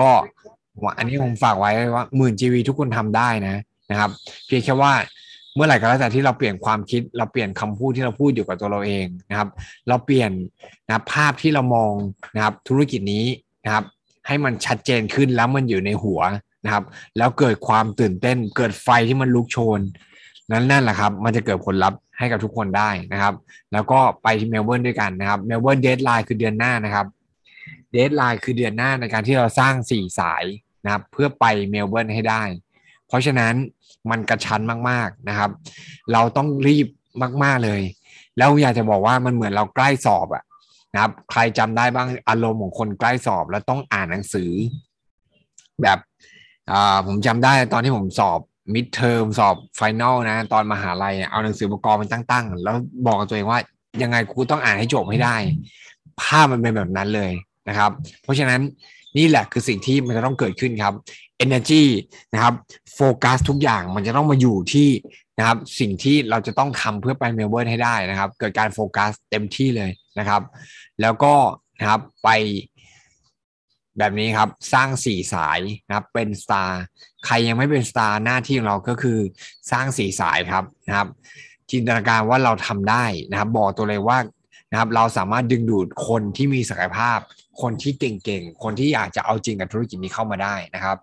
ก็อันนี้ผมฝากไว้ว่าหมื่น GV ทุกคนทำได้นะนะครับ เพียงแค่ว่าเมื่อไหร่ก็แล้วแต่ที่เราเปลี่ยนความคิดเราเปลี่ยนคำพูดที่เราพูดอยู่กับตัวเราเองนะครับ เราเปลี่ยนนะภาพที่เรามองนะครับธุรกิจนี้นะครับ ให้มันชัดเจนขึ้นแล้วมันอยู่ในหัวนะครับ แล้วเกิดความตื่นเต้น เกิดไฟที่มันลุกโชน นั้นนั่นแหละครับ มันจะเกิดผลลัพธ์ให้กับทุกคนได้นะครับ แล้วก็ไปที่เมลเบิร์นด้วยกันนะครับเมลเบิร์น deadline คือเดือนหน้านะครับ deadline คือเดือนหน้าในการที่เราสร้างสี่สายนะครับเพื่อไปเมลเบิร์นให้ได้ เพราะฉะนั้นมันกระชั้นมากๆนะครับ เราต้องรีบมากๆเลย แล้วอยากจะบอกว่ามันเหมือนเราใกล้สอบอะนะครับ ใครจำได้บ้างอารมณ์ของคนใกล้สอบ แล้วต้องอ่านหนังสือ แบบผมจำได้ตอนที่ผมสอบ midterm สอบ final นะ ตอนมหาลัยเอาหนังสือประกอบมันตั้งๆ แล้วบอกกับตัวเองว่ายังไงกูต้องอ่านให้จบให้ได้ ภาพมันเป็นแบบนั้นเลย นะครับ เพราะฉะนั้นนี่แหละคือสิ่งที่มันจะต้องเกิดขึ้นครับ energy นะครับโฟกัสทุกอย่างมันจะต้องมาอยู่ที่นะครับสิ่งที่เราจะต้องทำเพื่อไปเมลเบิร์นให้ได้นะครับ เกิดการโฟกัสเต็มที่เลยนะครับ แล้วก็นะครับไปแบบนี้ครับสร้างสี่สายนะครับเป็น star ใครยังไม่เป็น star หน้าที่ของเราก็คือสร้างสี่สายครับนะครับ จินตนาการว่าเราทำได้นะครับ บอกตัวเลยว่า นะครับเราสามารถดึงดูดคนที่มีศักยภาพ คนที่เก่งๆ คนที่อยากจะเอาจริงกับธุรกิจนี้เข้ามาได้นะครับ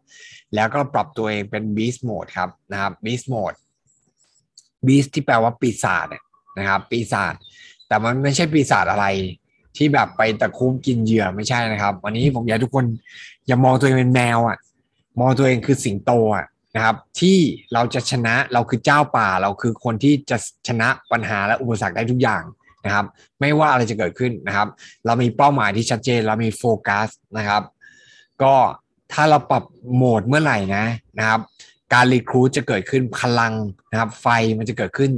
แล้วก็ปรับตัวเองเป็น beast mode ครับนะครับ beast mode beast ที่แปลว่าปีศาจนะครับ ปีศาจแต่มันไม่ใช่ปีศาจอะไรที่แบบไปตะคุบกินเหยื่อไม่ใช่นะครับ วันนี้ผมอยากทุกคนอย่ามองตัวเองเป็นแมวอะมองตัวเองคือสิงโตอะนะครับ ที่เราจะชนะเราคือเจ้าป่าเราคือคนที่จะชนะปัญหาและอุปสรรคได้ทุกอย่าง นะครับ ไม่ว่าอะไรจะเกิดขึ้นนะครับ เรามีเป้าหมายที่ชัดเจน เรามีโฟกัสนะครับ ก็ถ้าเราปรับโหมดเมื่อไหร่นะนะครับ การรีครู t จะเกิดขึ้นพลังนะครับ ไฟมันจะเกิดขึ้น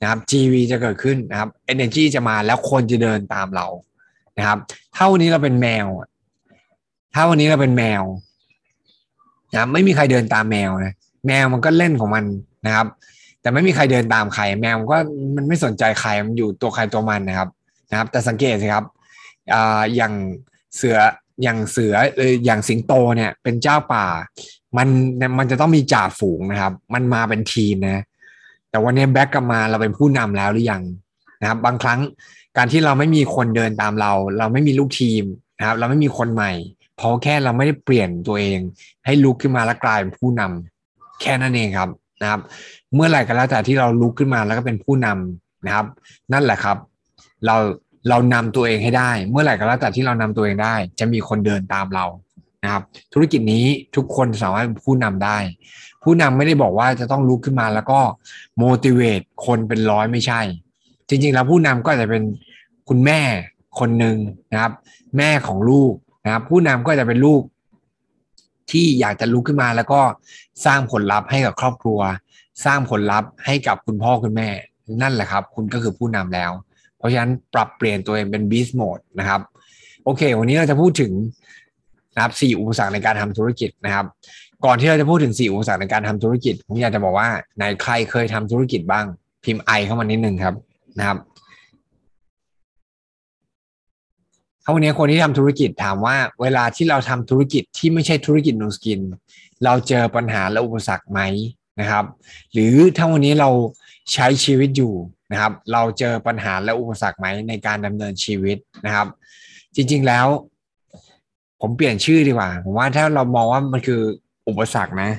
นะครับ GV จะเกิดขึ้นนะครับ Energy จะมาแล้วคนจะเดินตามเรานะครับ ถ้าวันนี้เราเป็นแมว ถ้าวันนี้เราเป็นแมวนะไม่มีใครเดินตามแมวนะแมวมันก็เล่นของมันนะครับ แต่ไม่มีใครเดินตามใคร แมวมันก็มันไม่สนใจใครมันอยู่ตัวใครตัวมันนะครับนะครับ แต่สังเกตสิครับอ่าอย่างเสืออย่างเสือเอออย่างสิงโตเนี่ยเป็นเจ้าป่า มันมันจะต้องมีจ่าฝูงนะครับ มันมาเป็นทีมนะ แต่วันนี้แบ็กกลับมาเราเป็นผู้นำแล้วหรือยังนะครับ บางครั้งการที่เราไม่มีคนเดินตามเรา เราไม่มีลูกทีมนะครับ เราไม่มีคนใหม่ เพราะแค่เราไม่ได้เปลี่ยนตัวเอง ให้ลุกขึ้นมาแล้วกลายเป็นผู้นำแค่นั้นเองครับนะครับ เมื่อไหร่ก็แล้วแต่ที่เราลุกขึ้นมาแล้วก็เป็นผู้นำนะครับ นั่นแหละครับ เราเรานำตัวเองให้ได้ เมื่อไหร่ก็แล้วแต่ที่เรานำตัวเองได้ จะมีคนเดินตามเรานะครับ ธุรกิจนี้ทุกคนสามารถเป็นผู้นำได้ ผู้นำไม่ได้บอกว่าจะต้องลุกขึ้นมาแล้วก็ motivate คนเป็นร้อยไม่ใช่ จริง ๆ แล้วผู้นำก็จะเป็นคุณแม่คนหนึ่งนะครับ แม่ของลูกนะครับ ผู้นำก็จะเป็นลูกที่อยากจะลุกขึ้นมาแล้วก็สร้างผลลัพธ์ให้กับครอบครัว สร้างผลลัพธ์ให้กับคุณพ่อคุณแม่ นั่นแหละครับ คุณก็คือผู้นำแล้ว เพราะฉะนั้นปรับเปลี่ยนตัวเองเป็น beast mode นะครับ โอเค วันนี้เราจะพูดถึงนะครับสี่อุปสรรคในการทำธุรกิจนะครับ ก่อนที่เราจะพูดถึงสี่อุปสรรคในการทำธุรกิจผมอยากจะบอกว่าไหนใครเคยทำธุรกิจบ้างพิมพ์ไอเข้ามานิดนึงครับนะครับถ้าวันนี้คนที่ทำธุรกิจถามว่า เวลาที่เราทำธุรกิจที่ไม่ใช่ธุรกิจนูสกิน เราเจอปัญหาและอุปสรรคไหม นะครับ หรือถ้าวันนี้เราใช้ชีวิตอยู่นะครับ เราเจอปัญหาและอุปสรรคไหมในการดำเนินชีวิตนะครับ จริง ๆแล้ว ผมเปลี่ยนชื่อดีกว่าผมว่าถ้าเรามองว่ามันคืออุปสรรคนะ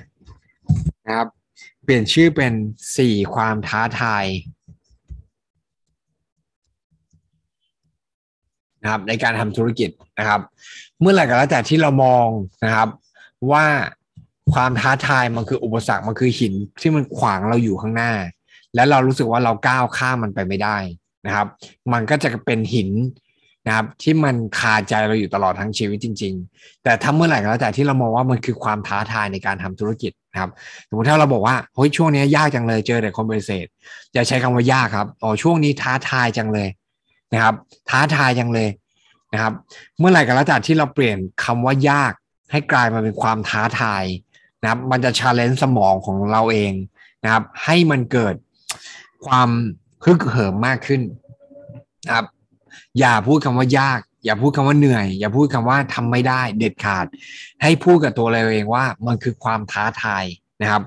นะครับ เปลี่ยนชื่อเป็นสี่ความท้าทายนะครับในการทำธุรกิจนะครับ เมื่อไหร่ก็แล้วแต่ที่เรามองนะครับ ว่า ความท้าทายมันคืออุปสรรคมันคือหินที่มันขวางเราอยู่ข้างหน้า แล้วเรารู้สึกว่าเราก้าวข้ามมันไปไม่ได้นะครับ มันก็จะเป็นหินนะครับ ที่มันคาใจเราอยู่ตลอดทั้งชีวิตจริง ๆ แต่ถ้าเมื่อไหร่ก็แล้วแต่ที่เรามองว่ามันคือความท้าทายในการทำธุรกิจนะครับสมมติถ้าเราบอกว่าเฮ้ยช่วงนี้ยากจังเลยเจอแต่คนปฏิเสธอย่าใช้คำว่ายากครับอ๋อช่วงนี้ท้าทายจังเลยนะครับ ท้าทายจังเลยนะครับ เมื่อไหร่ก็แล้วแต่ที่เราเปลี่ยนคำว่ายากให้กลายมาเป็นความท้าทาย นะครับมันจะ challenge สมองของเราเองนะครับ ให้มันเกิดความฮึกเหิมมากขึ้นนะครับ อย่าพูดคำว่ายาก อย่าพูดคำว่าเหนื่อย อย่าพูดคำว่าทำไม่ได้เด็ดขาด ให้พูดกับตัวเราเองว่ามันคือความท้าทายนะครับ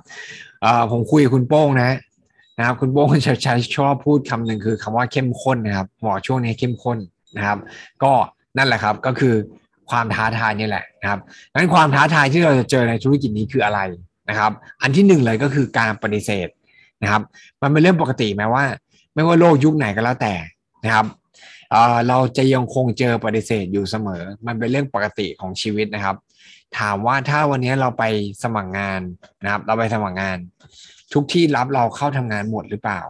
ผมคุยกับคุณโป้งนะนะครับ คุณโป้งจะใช้ชอบพูดคำหนึ่งคือคำว่าเข้มข้นนะครับหมอช่วงนี้เข้มข้นนะครับ ก็นั่นแหละครับก็คือ ความท้าทายนี่แหละนะครับงั้นความท้าทายที่เราจะเจอในธุรกิจนี้คืออะไรนะครับ อันที่หนึ่งเลยก็คือการปฏิเสธนะครับ มันเป็นเรื่องปกติไหมว่า ไม่ว่าโลกยุคไหนก็แล้วแต่นะครับเราจะยังคงเจอปฏิเสธอยู่เสมอ มันเป็นเรื่องปกติของชีวิตนะครับ ถามว่าถ้าวันนี้เราไปสมัครงานนะครับ เราไปสมัครงาน ทุกที่รับเราเข้าทำงานหมดหรือเปล่า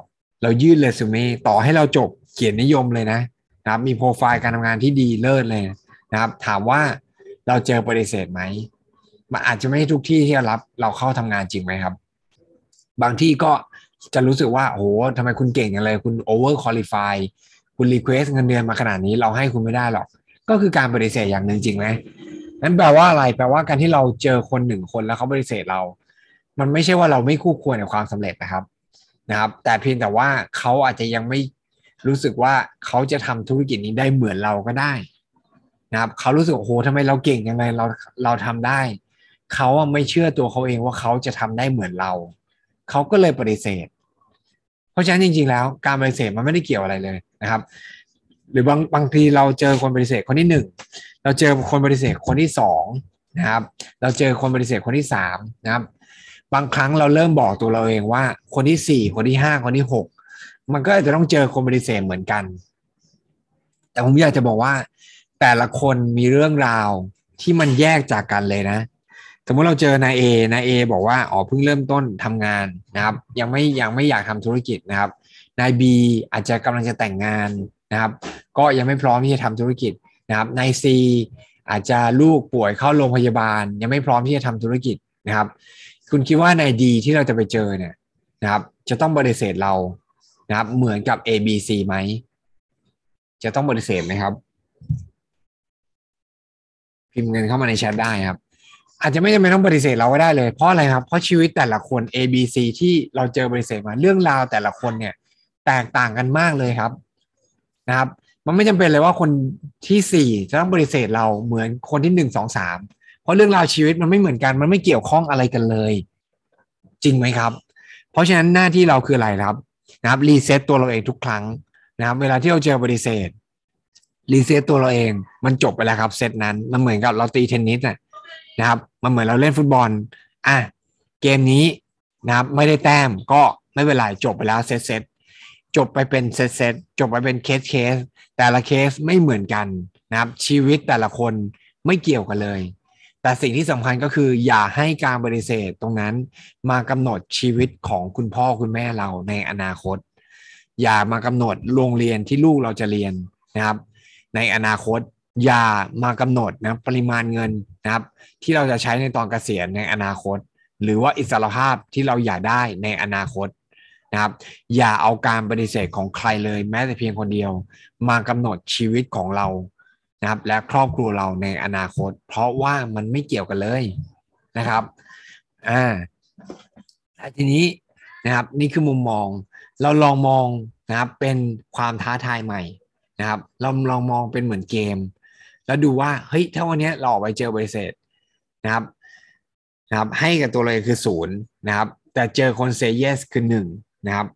เรายื่นเรซูเม่ต่อให้เราจบเขียนนิยมเลยนะนะครับ มีโปรไฟล์การทำงานที่ดีเลิศเลยนะ ครับ ถามว่าเราเจอปฏิเสธไหมมันอาจจะไม่ทุกที่ที่รับเราเข้าทำงานจริงไหมครับ บางที่ก็จะรู้สึกว่าโอ้โหทำไมคุณเก่งอย่างงี้คุณ overqualified คุณ request เงินเดือนมาขนาดนี้เราให้คุณไม่ได้หรอก ก็คือการปฏิเสธอย่างหนึ่งจริงไหมนั่นแปลว่าอะไรแปลว่าการที่เราเจอคนหนึ่งคนแล้วเขาปฏิเสธเรา มันไม่ใช่ว่าเราไม่คู่ควรกับความสำเร็จนะครับนะครับ แต่เพียงแต่ว่าเขาอาจจะยังไม่รู้สึกว่าเขาจะทำธุรกิจนี้ได้เหมือนเราก็ได้ นะครับเขารู้สึกโอ้โหทำไมเราเก่งยังไงเราเราทำได้เขาไม่เชื่อตัวเขาเองว่าเขาจะทำได้เหมือนเรา เขาก็เลยปฏิเสธ เพราะฉะนั้นจริง ๆ แล้วการปฏิเสธมันไม่ได้เกี่ยวอะไรเลยนะครับ หรือบางบางทีเราเจอคนปฏิเสธคนที่หนึ่งเราเจอคนปฏิเสธคนที่สองนะครับ เราเจอคนปฏิเสธคนที่สามนะครับ บางครั้งเราเริ่มบอกตัวเราเองว่า คนที่สี่คนที่ห้าคนที่หกมันก็อาจจะต้องเจอคนปฏิเสธเหมือนกัน แต่ผมอยากจะบอกว่า แต่ละคนมีเรื่องราวที่มันแยกจากกันเลยนะสมมติเราเจอนายเอนายเอบอกว่าอ๋อเพิ่งเริ่มต้นทำงานนะครับ ยังไม่ยังไม่อยากทำธุรกิจนะครับนายบีอาจจะกำลังจะแต่งงานนะครับ ก็ยังไม่พร้อมที่จะทำธุรกิจนะครับนายซีอาจจะลูกป่วยเข้าโรงพยาบาล ยังไม่พร้อมที่จะทำธุรกิจนะครับ คุณคิดว่านายดีที่เราจะไปเจอเนี่ยนะครับ จะต้องบริเสธเรานะครับ เหมือนกับ A B C ไหมจะต้องบริเสธไหมครับ พิมพ์เงินเข้ามาในแชทได้ครับ อาจจะไม่จำเป็นต้องปฏิเสธเราก็ได้เลย เพราะอะไรครับ เพราะชีวิตแต่ละคน A B C ที่เราเจอบริเสธมาเรื่องราวแต่ละคนเนี่ย แตกต่างกันมากเลยครับนะครับ มันไม่จำเป็นเลยว่าคนที่สี่จะต้องปฏิเสธเราเหมือนคนที่หนึ่งสองสามเพราะเรื่องราวชีวิตมันไม่เหมือนกันมันไม่เกี่ยวข้องอะไรกันเลย จริงไหมครับ เพราะฉะนั้นหน้าที่เราคืออะไรครับนะครับ reset ตัวเราเองทุกครั้งนะครับ เวลาที่เราเจอปฏิเสธ reset ตัวเราเอง มันจบไปแล้วครับเซตนั้นมันเหมือนกับเราตีเทนนิสนะครับ มันเหมือนเราเล่นฟุตบอล อะเกมนี้นะครับ ไม่ได้แต้มก็ไม่เป็นไรจบไปแล้วเซตเซตจบไปเป็นเซตเซตจบไปเป็นเคสเคส แต่ละเคสไม่เหมือนกันนะครับ ชีวิตแต่ละคนไม่เกี่ยวกันเลย แต่สิ่งที่สำคัญก็คือ อย่าให้การบริเสธตรงนั้นมากำหนดชีวิตของคุณพ่อคุณแม่เราในอนาคต อย่ามากำหนดโรงเรียนที่ลูกเราจะเรียนนะครับ ในอนาคตอย่ามากำหนดนะปริมาณเงินนะครับ ที่เราจะใช้ในตอนเกษียณในอนาคต หรือว่าอิสรภาพที่เราอยากได้ในอนาคตนะครับ อย่าเอาการปฏิเสธของใครเลยแม้แต่เพียงคนเดียว มากำหนดชีวิตของเรานะครับ และครอบครัวเราในอนาคต เพราะว่ามันไม่เกี่ยวกันเลยนะครับอ่าทีนี้นะครับนี่คือมุมมองเราลองมองนะครับเป็นความท้าทายใหม่ นะครับ เราลองมองเป็นเหมือนเกม แล้วดูว่าเฮ้ยถ้าวันนี้เราออกไปเจอบริษัทนะครับนะครับ ให้กับตัวเลยคือศูนย์นะครับ แต่เจอคนเซเยสคือหนึ่งนะครับ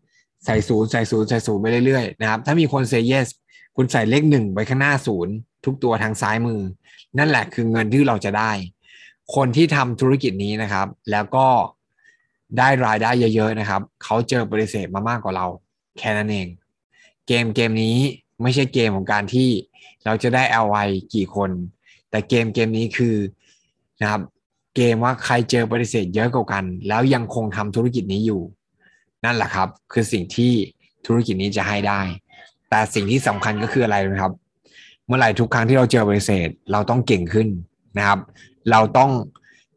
ใส่ศูนย์ใส่ศูนย์ใส่ศูนย์ไปเรื่อยๆนะครับ ถ้ามีคนเซเยสคุณใส่เลขหนึ่งไปข้างหน้าศูนย์ทุกตัวทางซ้ายมือ นั่นแหละคือเงินที่เราจะได้ คนที่ทำธุรกิจนี้นะครับ แล้วก็ได้รายได้เยอะ ๆ นะครับ เขาเจอบริษัทมามากกว่าเรา แค่นั้นเอง เกมเกมนี้ ไม่ใช่เกมของการที่เราจะได้ LY กี่คน แต่เกมเกมนี้คือนะครับ เกมว่าใครเจอบริษัทเยอะกว่ากัน แล้วยังคงทำธุรกิจนี้อยู่ นั่นแหละครับ คือสิ่งที่ธุรกิจนี้จะให้ได้ แต่สิ่งที่สำคัญก็คืออะไรนะครับ เมื่อไหร่ทุกครั้งที่เราเจอบริษัทเราต้องเก่งขึ้นนะครับ เราต้อง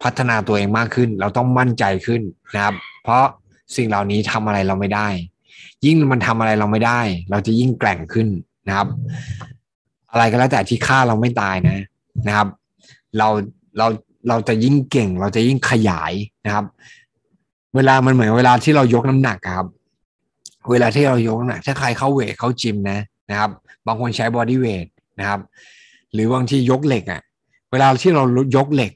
พัฒนาตัวเองมากขึ้น เราต้องมั่นใจขึ้นนะครับ เพราะสิ่งเหล่านี้ทำอะไรเราไม่ได้ ยิ่งมันทำอะไรเราไม่ได้ เราจะยิ่งแกร่งขึ้น นะครับ อะไรก็แล้วแต่ที่ฆ่าเราไม่ตายนะนะครับ เราเราเราจะยิ่งเก่ง เราจะยิ่งขยายนะครับ เวลามันเหมือนเวลาที่เรายกน้ำหนักครับ เวลาที่เรายกน้ำหนักถ้าใครเข้าเวทเข้าจิมนะนะครับ บางคนใช้บอดี้เวทนะครับ หรือบางทียกเหล็กอะ่ะ เวลาที่เรายกเหล็ก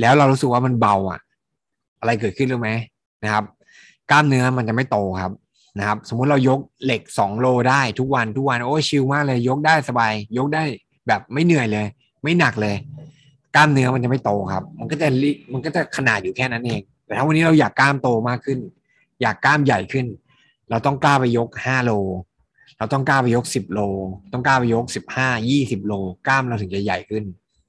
แล้วเรารู้สึกว่ามันเบาอะ่ะ อะไรเกิดขึ้นรู้ไหมนะครับ กล้ามเนื้อมันจะไม่โตครับ นะครับ สมมุติเรายกเหล็กสองโลได้ทุกวันทุกวันโอ้ชิลมากเลย ยกได้สบาย ยกได้แบบไม่เหนื่อยเลย ไม่หนักเลย กล้ามเนื้อมันจะไม่โตครับ มันก็จะมันก็จะขนาดอยู่แค่นั้นเอง แต่ถ้าวันนี้เราอยากกล้ามโตมากขึ้น อยากกล้ามใหญ่ขึ้น เราต้องกล้าไปยกห้าโล เราต้องกล้าไปยกสิบโล ต้องกล้าไปยกสิบห้ายี่สิบโล กล้ามเราถึงจะใหญ่ขึ้น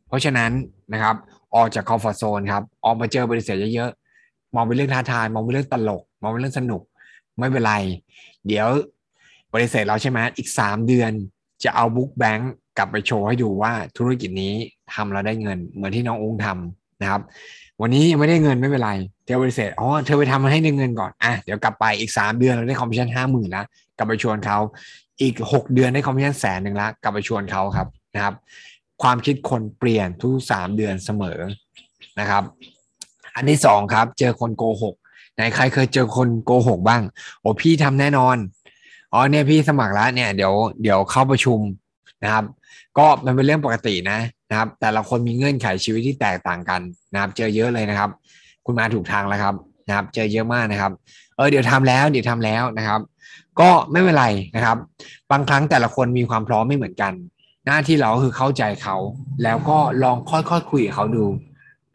เพราะฉะนั้นนะครับออกจาก comfort zone ครับออกมาเจอปฏิเสธเยอะๆมองเป็นเรื่องท้าทายมองเป็นเรื่องตลกมองเป็นเรื่องสนุก ไม่เป็นไร เดี๋ยวปฏิเสธเราใช่ไหมอีกสามเดือนจะเอา book bank กลับไปโชว์ให้ดูว่าธุรกิจนี้ทำแล้วได้เงิน เหมือนที่น้องอุ้งทำนะครับ วันนี้ยังไม่ได้เงินไม่เป็นไรเดี๋ยวปฏิเสธอ๋อเธอไปทำมาให้ได้เงินก่อนอะเดี๋ยวกลับไปอีกสามเดือนเราได้คอมมิชชั่นห้าหมื่นแล้วกลับไปชวนเขาอีกหกเดือนได้คอมมิชชั่นแสนหนึ่งละกลับไปชวนเขาครับนะครับ ความคิดคนเปลี่ยนทุกสามเดือนเสมอนะครับ อันที่สองครับ เจอคนโกหก ไหนใครเคยเจอคนโกหกบ้าง โอ้พี่ทำแน่นอนอ๋อเนี่ยพี่สมัครแล้วเนี่ยเดี๋ยวเดี๋ยวเข้าประชุมนะครับ ก็มันเป็นเรื่องปกตินะนะครับ แต่ละคนมีเงื่อนไขชีวิตที่แตกต่างกันนะครับ เจอเยอะเลยนะครับ คุณมาถูกทางแล้วครับนะครับ เจอเยอะมากนะครับ เออเดี๋ยวทำแล้วเดี๋ยวทำแล้วนะครับ ก็ไม่เป็นไรนะครับ บางครั้งแต่ละคนมีความพร้อมไม่เหมือนกัน หน้าที่เราคือเข้าใจเขา แล้วก็ลองค่อยๆคคุยกับเขาดู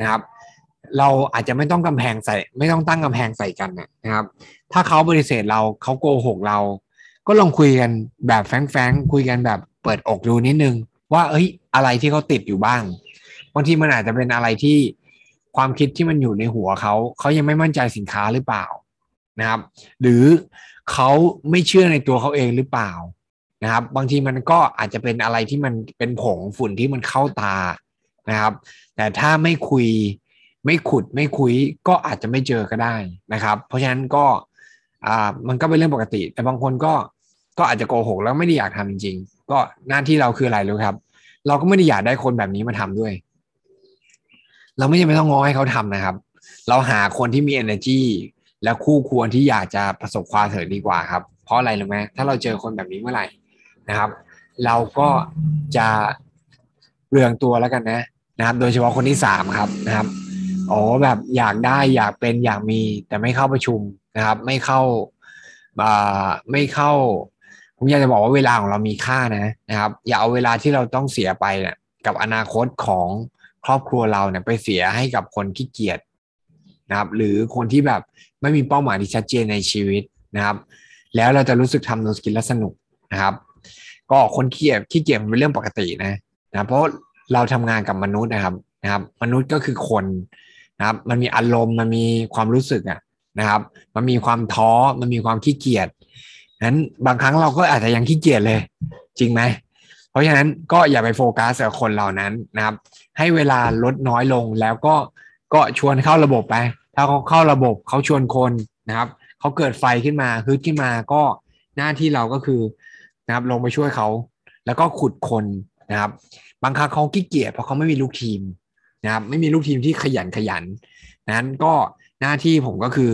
นะครับ เราอาจจะไม่ต้องกำแพงใส่ ไม่ต้องตั้งกำแพงใส่กันนะครับ ถ้าเขาบริเสธเราเขาโกหกเรา ก็ลองคุยกันแบบแฟงๆคุยกันแบบเปิดอกดูนิดนึง ว่าเอ้ยอะไรที่เขาติดอยู่บ้างบางทีมันอาจจะเป็นอะไรที่ความคิดที่มันอยู่ในหัวเขาเขายังไม่มั่นใจสินค้าหรือเปล่านะครับ หรือเขาไม่เชื่อในตัวเขาเองหรือเปล่านะครับ บางทีมันก็อาจจะเป็นอะไรที่มันเป็นผงฝุ่นที่มันเข้าตานะครับ แต่ถ้าไม่คุย ไม่ขุดไม่คุยก็อาจจะไม่เจอก็ได้นะครับ เพราะฉะนั้นก็อ่ามันก็เป็นเรื่องปกติ แต่บางคนก็ก็อาจจะโกหกแล้วไม่ได้อยากทำจริง ๆ ก็หน้าที่เราคืออะไรรู้ครับ เราก็ไม่ได้อยากได้คนแบบนี้มาทำด้วย เราไม่จำเป็นต้องง้อให้เขาทำนะครับ เราหาคนที่มี energy และคู่ควรที่อยากจะประสบความสำเร็จดีกว่าครับ เพราะอะไรรู้ไหมถ้าเราเจอคนแบบนี้เมื่อไหร่นะครับ เราก็จะเรืองตัวแล้วกันนะนะครับ โดยเฉพาะคนที่สามครับนะครับ อ๋อแบบอยากได้อยากเป็นอยากมี แต่ไม่เข้าประชุมนะครับ ไม่เข้าไม่เข้า ผมอยากจะบอกว่าเวลาของเรามีค่านะนะครับ อย่าเอาเวลาที่เราต้องเสียไปเนี่ยกับอนาคตของครอบครัวเราเนี่ยไปเสียให้กับคนขี้เกียจนะครับ หรือคนที่แบบไม่มีเป้าหมายที่ชัดเจนในชีวิตนะครับ แล้วเราจะรู้สึกทำโนสกิลแล้วสนุกนะครับ ก็คนขี้เกียจขี้เกียจเป็นเรื่องปกตินะนะเพราะเราทำงานกับมนุษย์นะครับนะครับ มนุษย์ก็คือคน นะครับ มันมีอารมณ์มันมีความรู้สึกอะนะครับ มันมีความท้อมันมีความขี้เกียจนั้นบางครั้งเราก็อาจจะยังขี้เกียจเลย จริงไหมเพราะฉะนั้นก็อย่าไปโฟกัสกับคนเหล่านั้นนะครับ ให้เวลาลดน้อยลงแล้วก็ก็ชวนเข้าระบบไป ถ้าเขาเข้าระบบเขาชวนคนนะครับเขาเกิดไฟขึ้นมาฮึดขึ้นมาก็หน้าที่เราก็คือนะครับลงไปช่วยเขา แล้วก็ขุดคนนะครับ บางครั้งเขาขี้เกียจเพราะเขาไม่มีลูกทีม นะครับไม่มีลูกทีมที่ขยันขยันนั้นก็หน้าที่ผมก็คือ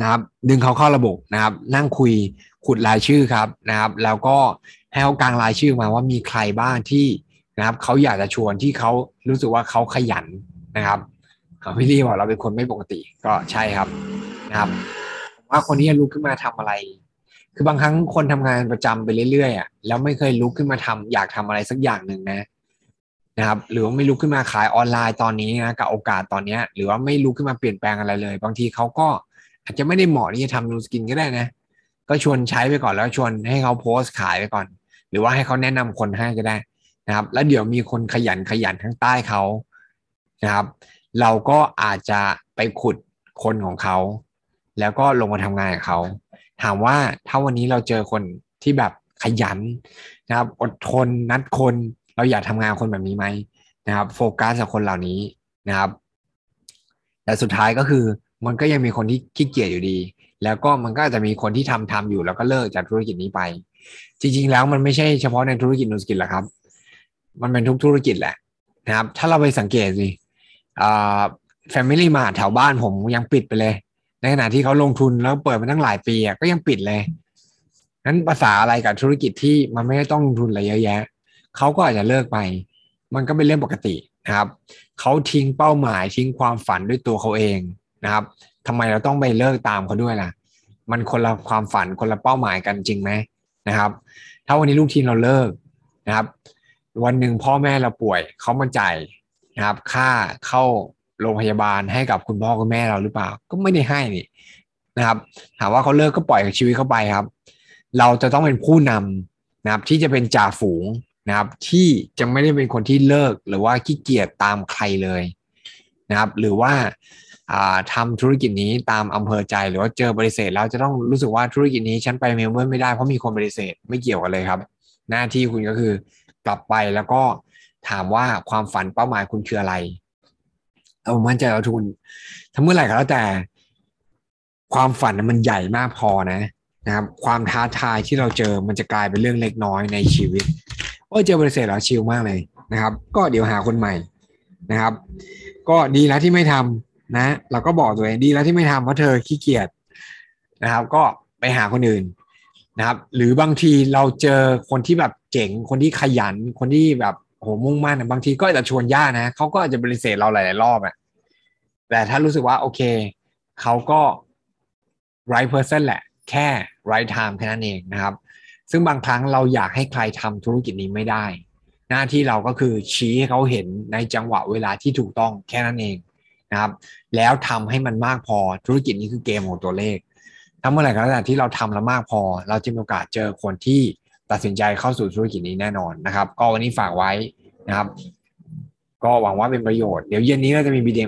นะครับดึงเขาเข้าระบบนะครับ นั่งคุยขุดรายชื่อครับนะครับ แล้วก็ให้เขากลางรายชื่อมาว่ามีใครบ้างที่นะครับเขาอยากจะชวนที่เขารู้สึกว่าเขาขยันนะครับพี่ลี่บอกเราเป็นคนไม่ปกติก็ใช่ครับนะครับว่าคนนี้ลุกขึ้นมาทำอะไร คือบางครั้งคนทำงานประจำไปเรื่อยๆอะแล้วไม่เคยลุกขึ้นมาทำอยากทำอะไรสักอย่างหนึ่งนะ นะครับหรือว่าไม่ลุกขึ้นมาขายออนไลน์ตอนนี้นะกับโอกาสตอนนี้หรือว่าไม่ลุกขึ้นมาเปลี่ยนแปลงอะไรเลย บางทีเขาก็อาจจะไม่ได้เหมาะที่จะทำนูสกินก็ได้นะ ก็ชวนใช้ไปก่อนแล้วชวนให้เขาโพสต์ขายไปก่อน หรือว่าให้เขาแนะนำคนให้ก็ได้นะครับ แล้วเดี๋ยวมีคนขยันขยันทั้งใต้เขานะครับ เราก็อาจจะไปขุดคนของเขา แล้วก็ลงมาทำงานกับเขาถามว่าถ้าวันนี้เราเจอคนที่แบบขยันนะครับ อดทนนัดคน เราอยากทำงานคนแบบนี้ไหมนะครับโฟกัสกับคนเหล่านี้นะครับแต่สุดท้ายก็คือมันก็ยังมีคนที่ขี้เกียจอยู่ดี แล้วก็มันก็จะมีคนที่ทำทำอยู่แล้วก็เลิกจากธุรกิจนี้ไป จริง ๆ แล้วมันไม่ใช่เฉพาะในธุรกิจ Nu Skin หรอกครับ มันเป็นทุกธุรกิจแหละนะครับ ถ้าเราไปสังเกตสิแฟมิลี่มาแถวบ้านผมยังปิดไปเลย ในขณะที่เขาลงทุนแล้วเปิดมาตั้งหลายปีก็ยังปิดเลยนั้นภาษาอะไรกับธุรกิจที่มันไม่ได้ต้องลงทุนอะไรเยอะแยะ เขาก็อาจจะเลิกไป มันก็เป็นเรื่องปกตินะครับเขาทิ้งเป้าหมายทิ้งความฝันด้วยตัวเขาเองนะครับทำไมเราต้องไปเลิกตามเขาด้วยล่ะ มันคนละความฝันคนละเป้าหมายกันจริงไหมนะครับ ถ้าวันนี้ลูกทีมเราเลิกนะครับ วันหนึ่งพ่อแม่เราป่วยเขามาจ่ายนะครับ ค่าเข้าโรงพยาบาลให้กับคุณพ่อคุณแม่เราหรือเปล่า ก็ไม่ได้ให้นี่นะครับ ถามว่าเขาเลิกก็ปล่อยชีวิตเขาไปครับ เราจะต้องเป็นผู้นำนะครับ ที่จะเป็นจ่าฝูง นะครับที่จะไม่ได้เป็นคนที่เลิกหรือว่าขี้เกียจตามใครเลยนะครับหรือว่าทำธุรกิจนี้ตามอำเภอใจหรือว่าเจอบริษัทแล้วจะต้องรู้สึกว่าธุรกิจนี้ฉันไปเมลเบิร์นไม่ได้เพราะมีคนบริษัทไม่เกี่ยวกันเลยครับ หน้าที่คุณก็คือกลับไปแล้วก็ถามว่าความฝันเป้าหมายคุณคืออะไรเอามั่นใจเอาทุนถ้าเมื่อไหร่ก็แล้วแต่ ความฝันมันใหญ่มากพอนะนะครับ ความท้าทายที่เราเจอมันจะกลายเป็นเรื่องเล็กน้อยในชีวิต โอ้เจอบริษัทแล้วชิลมากเลยนะครับ ก็เดี๋ยวหาคนใหม่นะครับ ก็ดีแล้วที่ไม่ทำนะ เราก็บอกตัวเองดีแล้วที่ไม่ทำเพราะเธอขี้เกียจนะครับ ก็ไปหาคนอื่นนะครับ หรือบางทีเราเจอคนที่แบบเจ๋งคนที่ขยันคนที่แบบโหมุ่งมั่นบางทีก็อาจจะชวนญาตินะเขาก็อาจจะบริเสธเราหลาย ๆ รอบอะแต่ถ้ารู้สึกว่าโอเคเขาก็ right person แหละ แค่ right time แค่นั้นเองนะครับ ซึ่งบางครั้งเราอยากให้ใครทำธุรกิจนี้ไม่ได้ หน้าที่เราก็คือชี้ให้เขาเห็นในจังหวะเวลาที่ถูกต้องแค่นั้นเองนะครับ แล้วทำให้มันมากพอธุรกิจนี้คือเกมของตัวเลขถ้าเมื่อไหร่ก็แล้วแต่ที่เราทำแล้วมากพอ เราจะมีโอกาสเจอคนที่ตัดสินใจเข้าสู่ธุรกิจนี้แน่นอนนะครับ ก็วันนี้ฝากไว้นะครับ ก็หวังว่าเป็นประโยชน์เดี๋ยวเย็นนี้เราจะมีบีเดม